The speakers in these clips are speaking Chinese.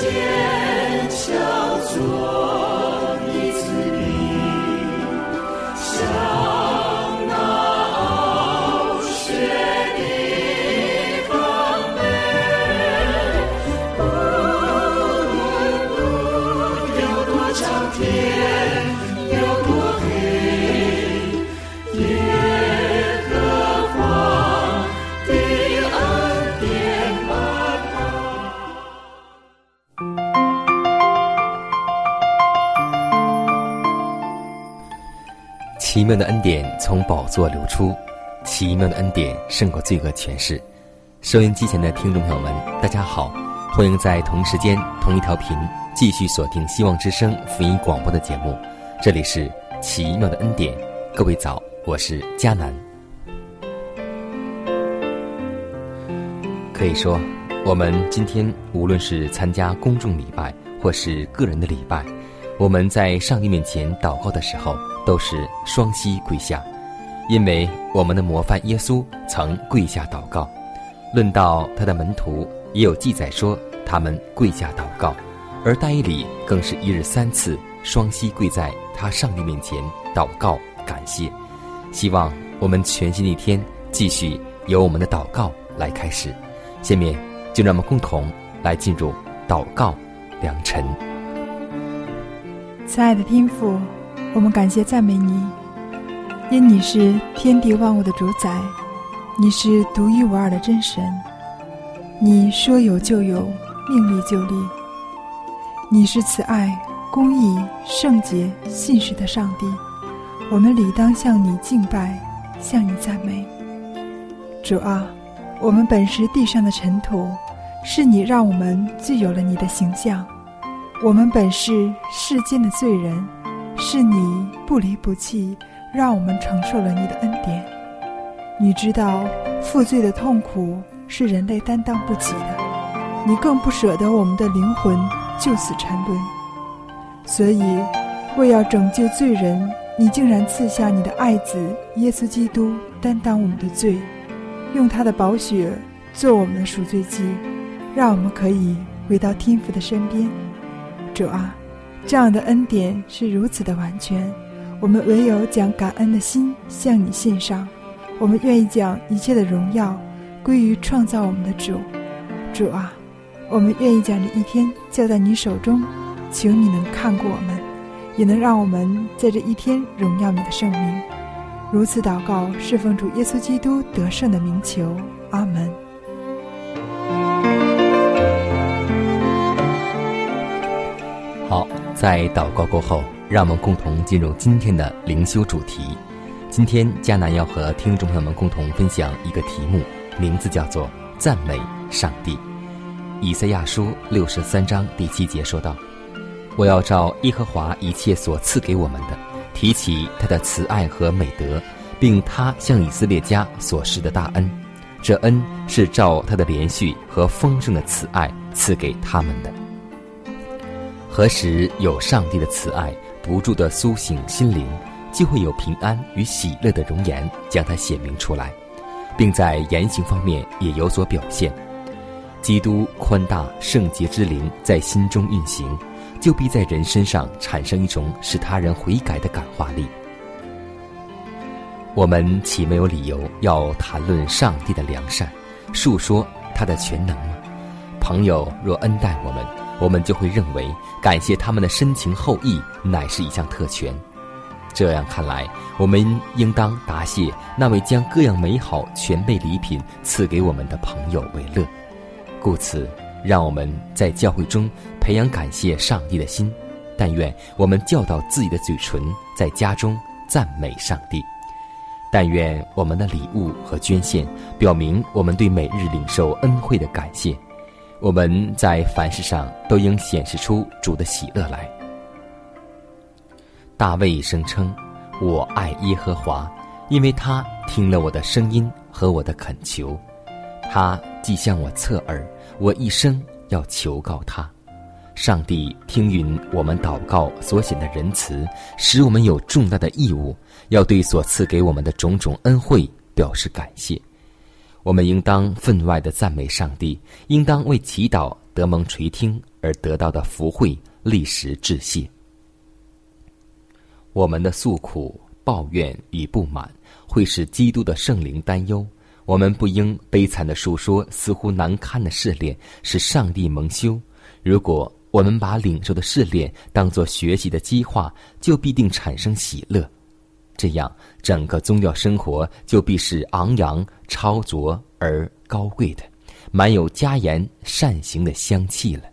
奇妙的恩典从宝座流出，奇妙的恩典胜过罪恶权势。收音机前的听众朋友们，大家好，欢迎在同时间、同一条频继续锁定希望之声福音广播的节目。这里是奇妙的恩典，各位早，我是佳南。可以说，我们今天无论是参加公众礼拜，或是个人的礼拜，我们在上帝面前祷告的时候。都是双膝跪下，因为我们的模范耶稣曾跪下祷告。论到他的门徒，也有记载说他们跪下祷告，而戴以礼更是一日三次双膝跪在他上帝面前祷告感谢。希望我们全新的一天继续由我们的祷告来开始。下面就让我们共同来进入祷告良辰。亲爱的天父。我们感谢赞美你，因你是天地万物的主宰，你是独一无二的真神。你说有就有，命立就立。你是慈爱、公义、圣洁、信实的上帝。我们理当向你敬拜，向你赞美。主啊，我们本是地上的尘土，是你让我们具有了你的形象。我们本是世间的罪人。是你不离不弃，让我们承受了你的恩典。你知道负罪的痛苦是人类担当不起的，你更不舍得我们的灵魂就此沉沦。所以，为要拯救罪人，你竟然赐下你的爱子耶稣基督担当我们的罪，用他的宝血做我们的赎罪祭，让我们可以回到天父的身边。主啊！这样的恩典是如此的完全，我们唯有将感恩的心向你献上。我们愿意将一切的荣耀归于创造我们的主。主啊，我们愿意将这一天交在你手中，请你能看顾我们，也能让我们在这一天荣耀你的圣名。如此祷告，侍奉主耶稣基督得胜的名求。阿门。好。在祷告过后，让我们共同进入今天的灵修主题。今天迦南要和听众朋友们共同分享一个题目，名字叫做“赞美上帝”。以赛亚书六十三章第七节说道：“我要照耶和华一切所赐给我们的，提起他的慈爱和美德，并他向以色列家所施的大恩。这恩是照他的连续和丰盛的慈爱赐给他们的。”何时有上帝的慈爱不住地苏醒心灵，就会有平安与喜乐的容颜将它显明出来，并在言行方面也有所表现。基督宽大圣洁之灵在心中运行，就必在人身上产生一种使他人悔改的感化力。我们岂没有理由要谈论上帝的良善，述说他的全能吗？朋友若恩待我们，我们就会认为。感谢他们的深情厚谊，乃是一项特权。这样看来，我们应当答谢那位将各样美好全备礼品赐给我们的朋友为乐。故此，让我们在教会中培养感谢上帝的心，但愿我们教导自己的嘴唇，在家中赞美上帝；但愿我们的礼物和捐献，表明我们对每日领受恩惠的感谢。我们在凡事上都应显示出主的喜乐来。大卫声称：“我爱耶和华，因为他听了我的声音和我的恳求。他既向我侧耳，我一生要求告他。上帝听允我们祷告所显的仁慈，使我们有重大的义务，要对所赐给我们的种种恩惠表示感谢。”我们应当分外的赞美上帝，应当为祈祷得蒙垂听而得到的福惠立时致谢。我们的诉苦、抱怨与不满，会使基督的圣灵担忧。我们不应悲惨的述说似乎难堪的试炼，使上帝蒙羞。如果我们把领受的试炼当作学习的激化，就必定产生喜乐。这样，整个宗教生活就必是昂扬、超卓而高贵的，满有加言善行的香气了。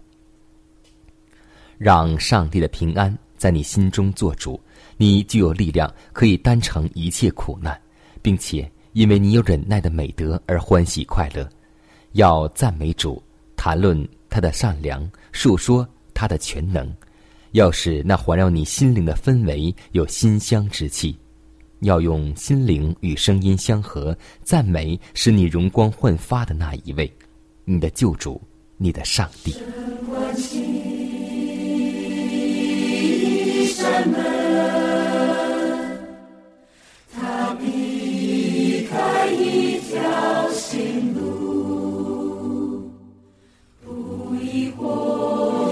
让上帝的平安在你心中做主，你就有力量可以担承一切苦难，并且因为你有忍耐的美德而欢喜快乐。要赞美主，谈论他的善良，述说他的全能，要使那环绕你心灵的氛围有馨香之气。要用心灵与声音相合，赞美使你容光焕发的那一位，你的救主，你的上帝。他避开一条新路，不疑惑。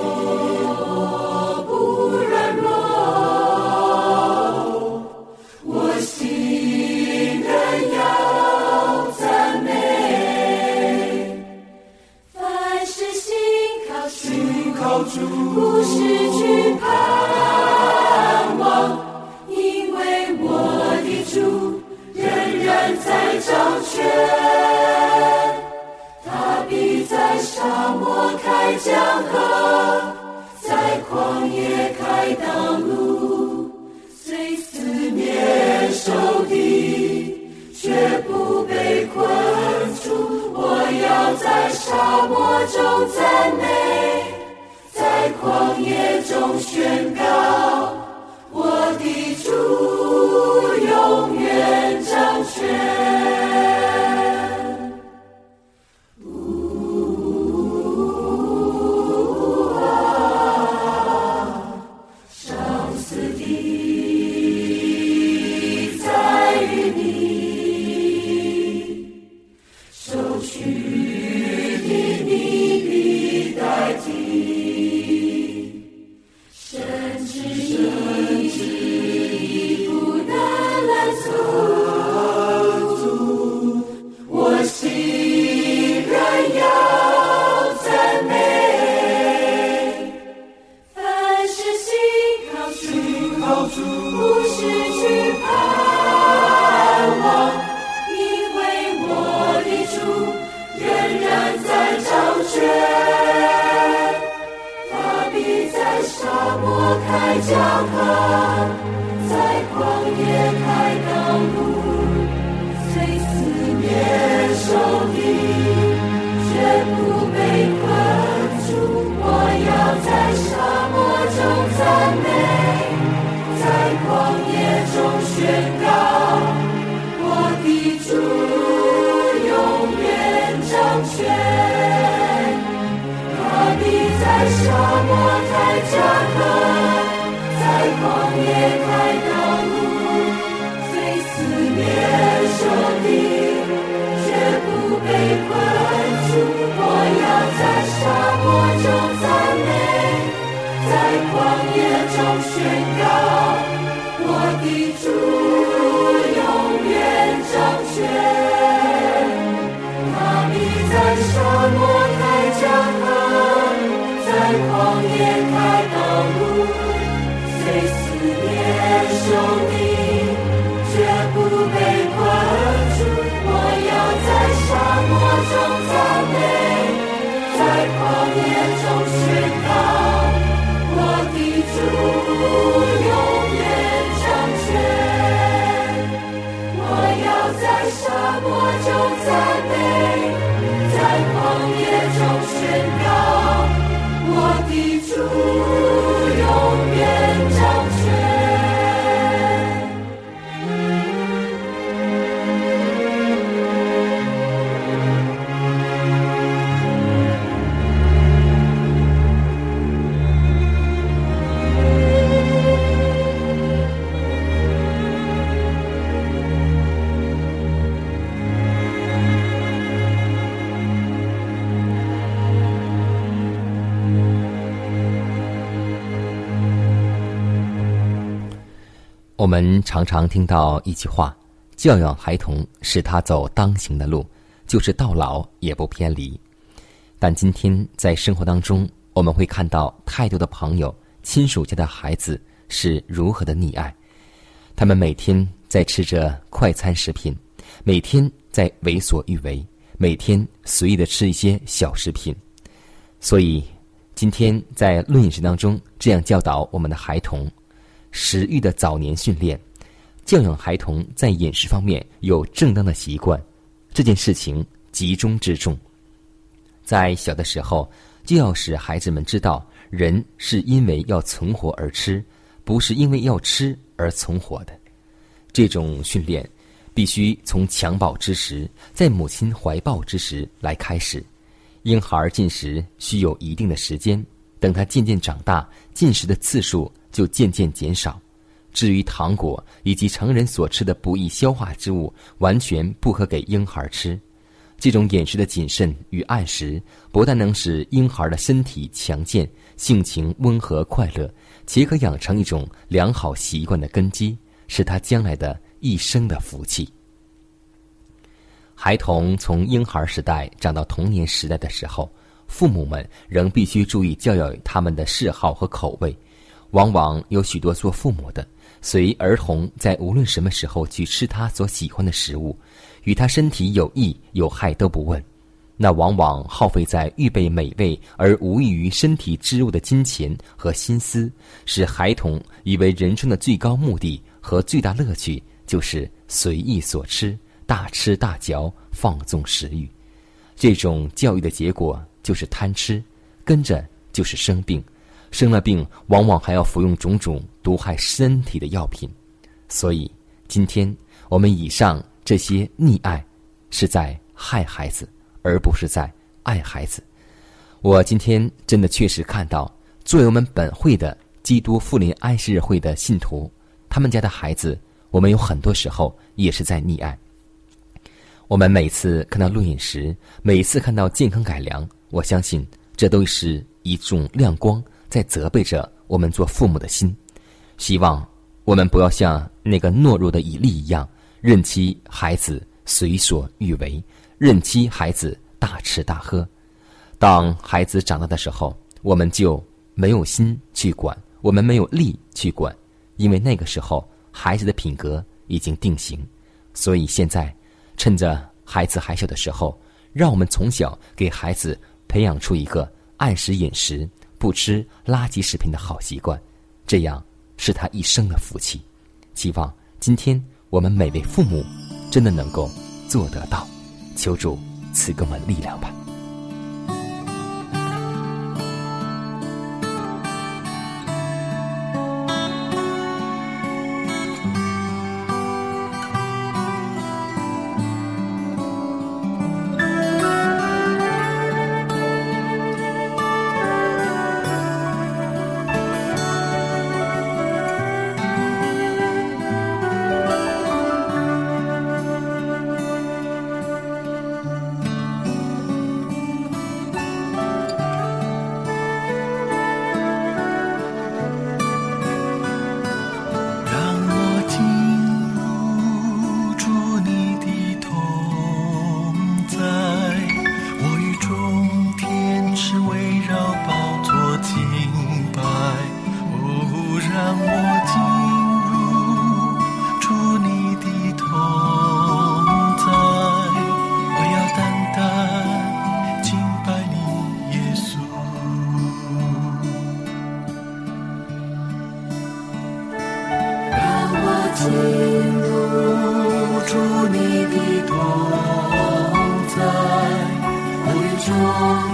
沙漠中赞美，在旷野中宣告，我的主永远掌。我们常常听到一句话：“教养孩童，使他走当行的路，就是到老也不偏离。”但今天在生活当中，我们会看到太多的朋友、亲属家的孩子是如何的溺爱。他们每天在吃着快餐食品，每天在为所欲为，每天随意的吃一些小食品。所以，今天在论饮食当中这样教导我们的孩童。食欲的早年训练，教养孩童在饮食方面有正当的习惯，这件事情集中之重。在小的时候，就要使孩子们知道，人是因为要存活而吃，不是因为要吃而存活的。这种训练必须从襁褓之时，在母亲怀抱之时来开始。婴孩进食需有一定的时间，等他渐渐长大，进食的次数。就渐渐减少。至于糖果以及成人所吃的不易消化之物，完全不可给婴孩吃。这种饮食的谨慎与按时，不但能使婴孩的身体强健、性情温和快乐，且可养成一种良好习惯的根基，是他将来的一生的福气。孩童从婴孩时代长到童年时代的时候，父母们仍必须注意教养他们的嗜好和口味。往往有许多做父母的，随儿童在无论什么时候去吃他所喜欢的食物，与他身体有益有害都不问，那往往耗费在预备美味而无益于身体之物的金钱和心思，使孩童以为人生的最高目的和最大乐趣就是随意所吃，大吃大嚼，放纵食欲。这种教育的结果就是贪吃，跟着就是生病。生了病，往往还要服用种种毒害身体的药品，所以今天我们以上这些溺爱，是在害孩子，而不是在爱孩子。我今天真的确实看到，作为我们本会的基督复临安息日会的信徒，他们家的孩子，我们有很多时候也是在溺爱。我们每次看到录影时，每次看到健康改良，我相信这都是一种亮光。在责备着我们做父母的心，希望我们不要像那个懦弱的以利一样，任其孩子随所欲为，任其孩子大吃大喝。当孩子长大的时候，我们就没有心去管，我们没有力去管，因为那个时候孩子的品格已经定型。所以现在，趁着孩子还小的时候，让我们从小给孩子培养出一个按时饮食。不吃垃圾食品的好习惯，这样是他一生的福气。希望今天我们每位父母真的能够做得到，求助赐给我们力量吧。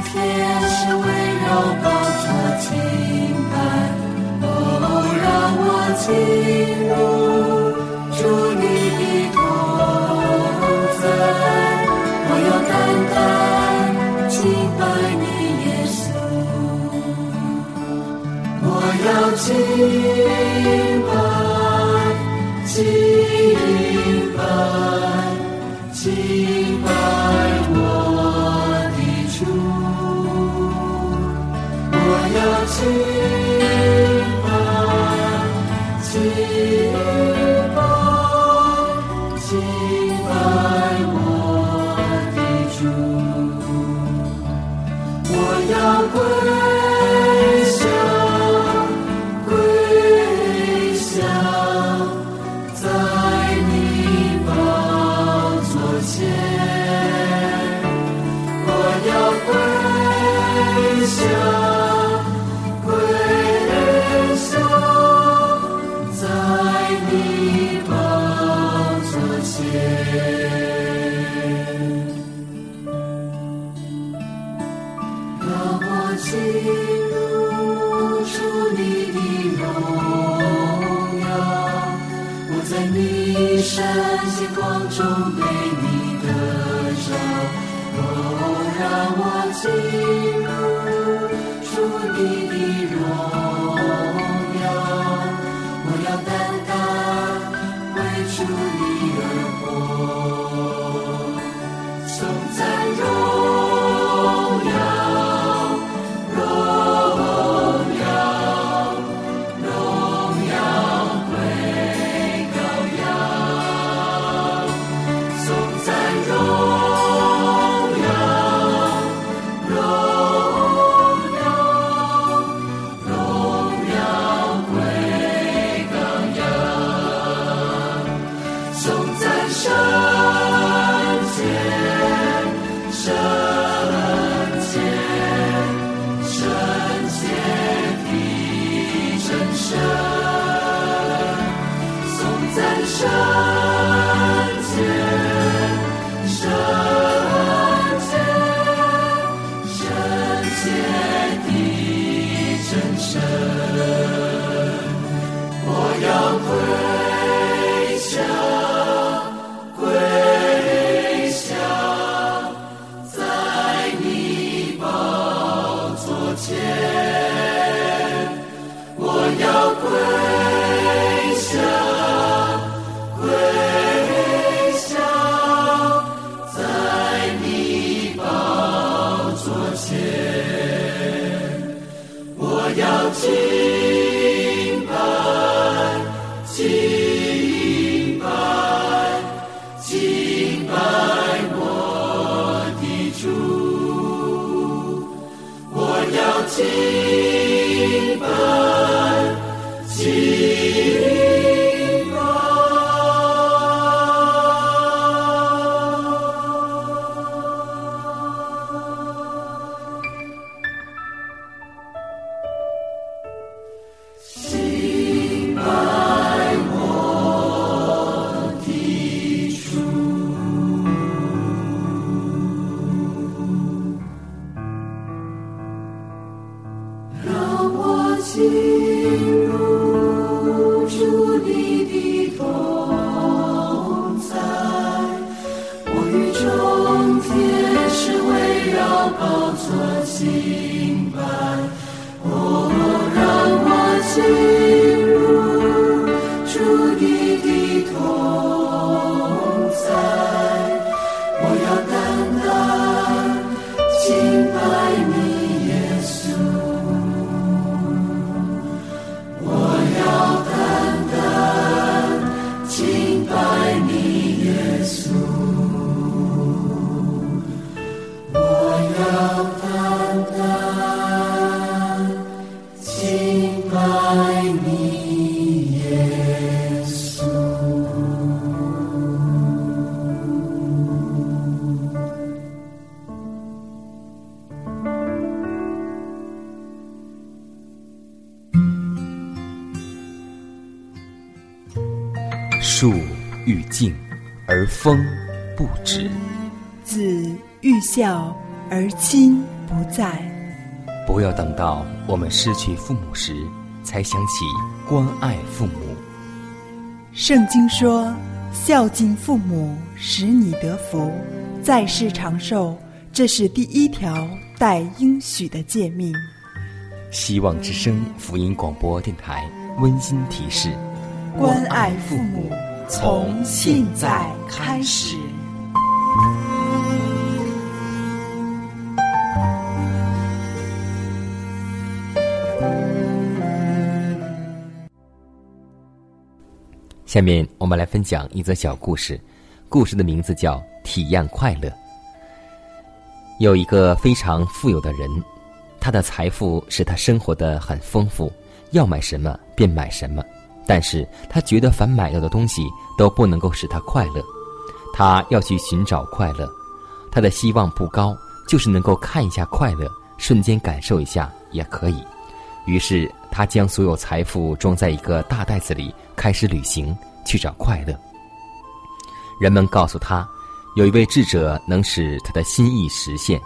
天是为了高者敬拜，哦，让我进入主你的同在。我要单单敬拜你，耶稣。我要敬拜，敬拜，敬拜我。Jesus. 要坦荡，敬拜你耶稣。树欲静而风。到我们失去父母时才想起关爱父母。圣经说孝敬父母使你得福在世长寿这是第一条带应许的诫命。希望之声福音广播电台温馨提示关爱父母从现在开始。下面我们来分享一则小故事，故事的名字叫《体验快乐》。有一个非常富有的人，他的财富使他生活的很丰富，要买什么便买什么。但是他觉得凡买到的东西都不能够使他快乐，他要去寻找快乐。他的希望不高，就是能够看一下快乐，瞬间感受一下也可以。于是他将所有财富装在一个大袋子里。开始旅行去找快乐。人们告诉他，有一位智者能使他的心意实现。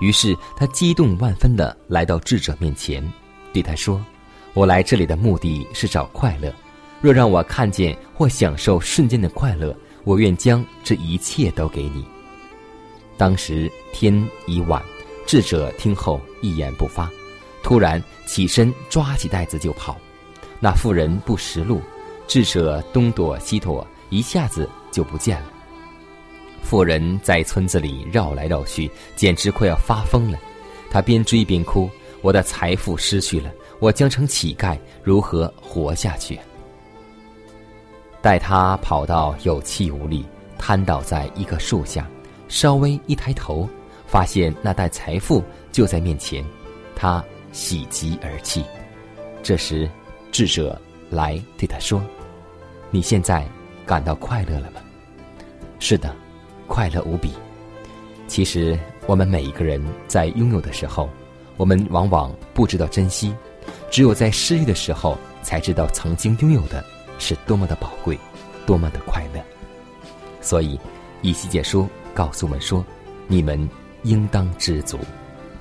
于是他激动万分的来到智者面前，对他说：“我来这里的目的是找快乐。若让我看见或享受瞬间的快乐，我愿将这一切都给你。”当时天已晚，智者听后一言不发，突然起身抓起袋子就跑。那妇人不识路。智者东躲西躲，一下子就不见了。妇人在村子里绕来绕去，简直快要发疯了。她边追边哭：“我的财富失去了，我将成乞丐，如何活下去？”待他跑到有气无力，瘫倒在一棵树下，稍微一抬头，发现那袋财富就在面前，他喜极而泣。这时，智者来对他说。你现在感到快乐了吗？是的，快乐无比。其实，我们每一个人在拥有的时候，我们往往不知道珍惜；只有在失去的时候，才知道曾经拥有的是多么的宝贵，多么的快乐。所以，以西结书告诉我们说：“你们应当知足。”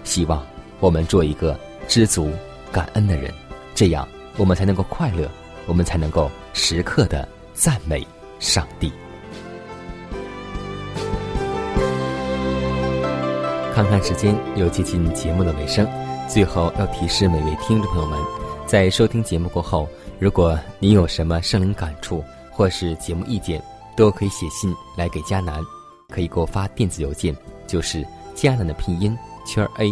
希望我们做一个知足、感恩的人，这样我们才能够快乐。我们才能够时刻的赞美上帝。看看时间，又接近节目的尾声，最后要提示每位听众朋友们，在收听节目过后，如果您有什么生灵感触或是节目意见，都可以写信来给迦南，可以给我发电子邮件，就是迦南的拼音圈 a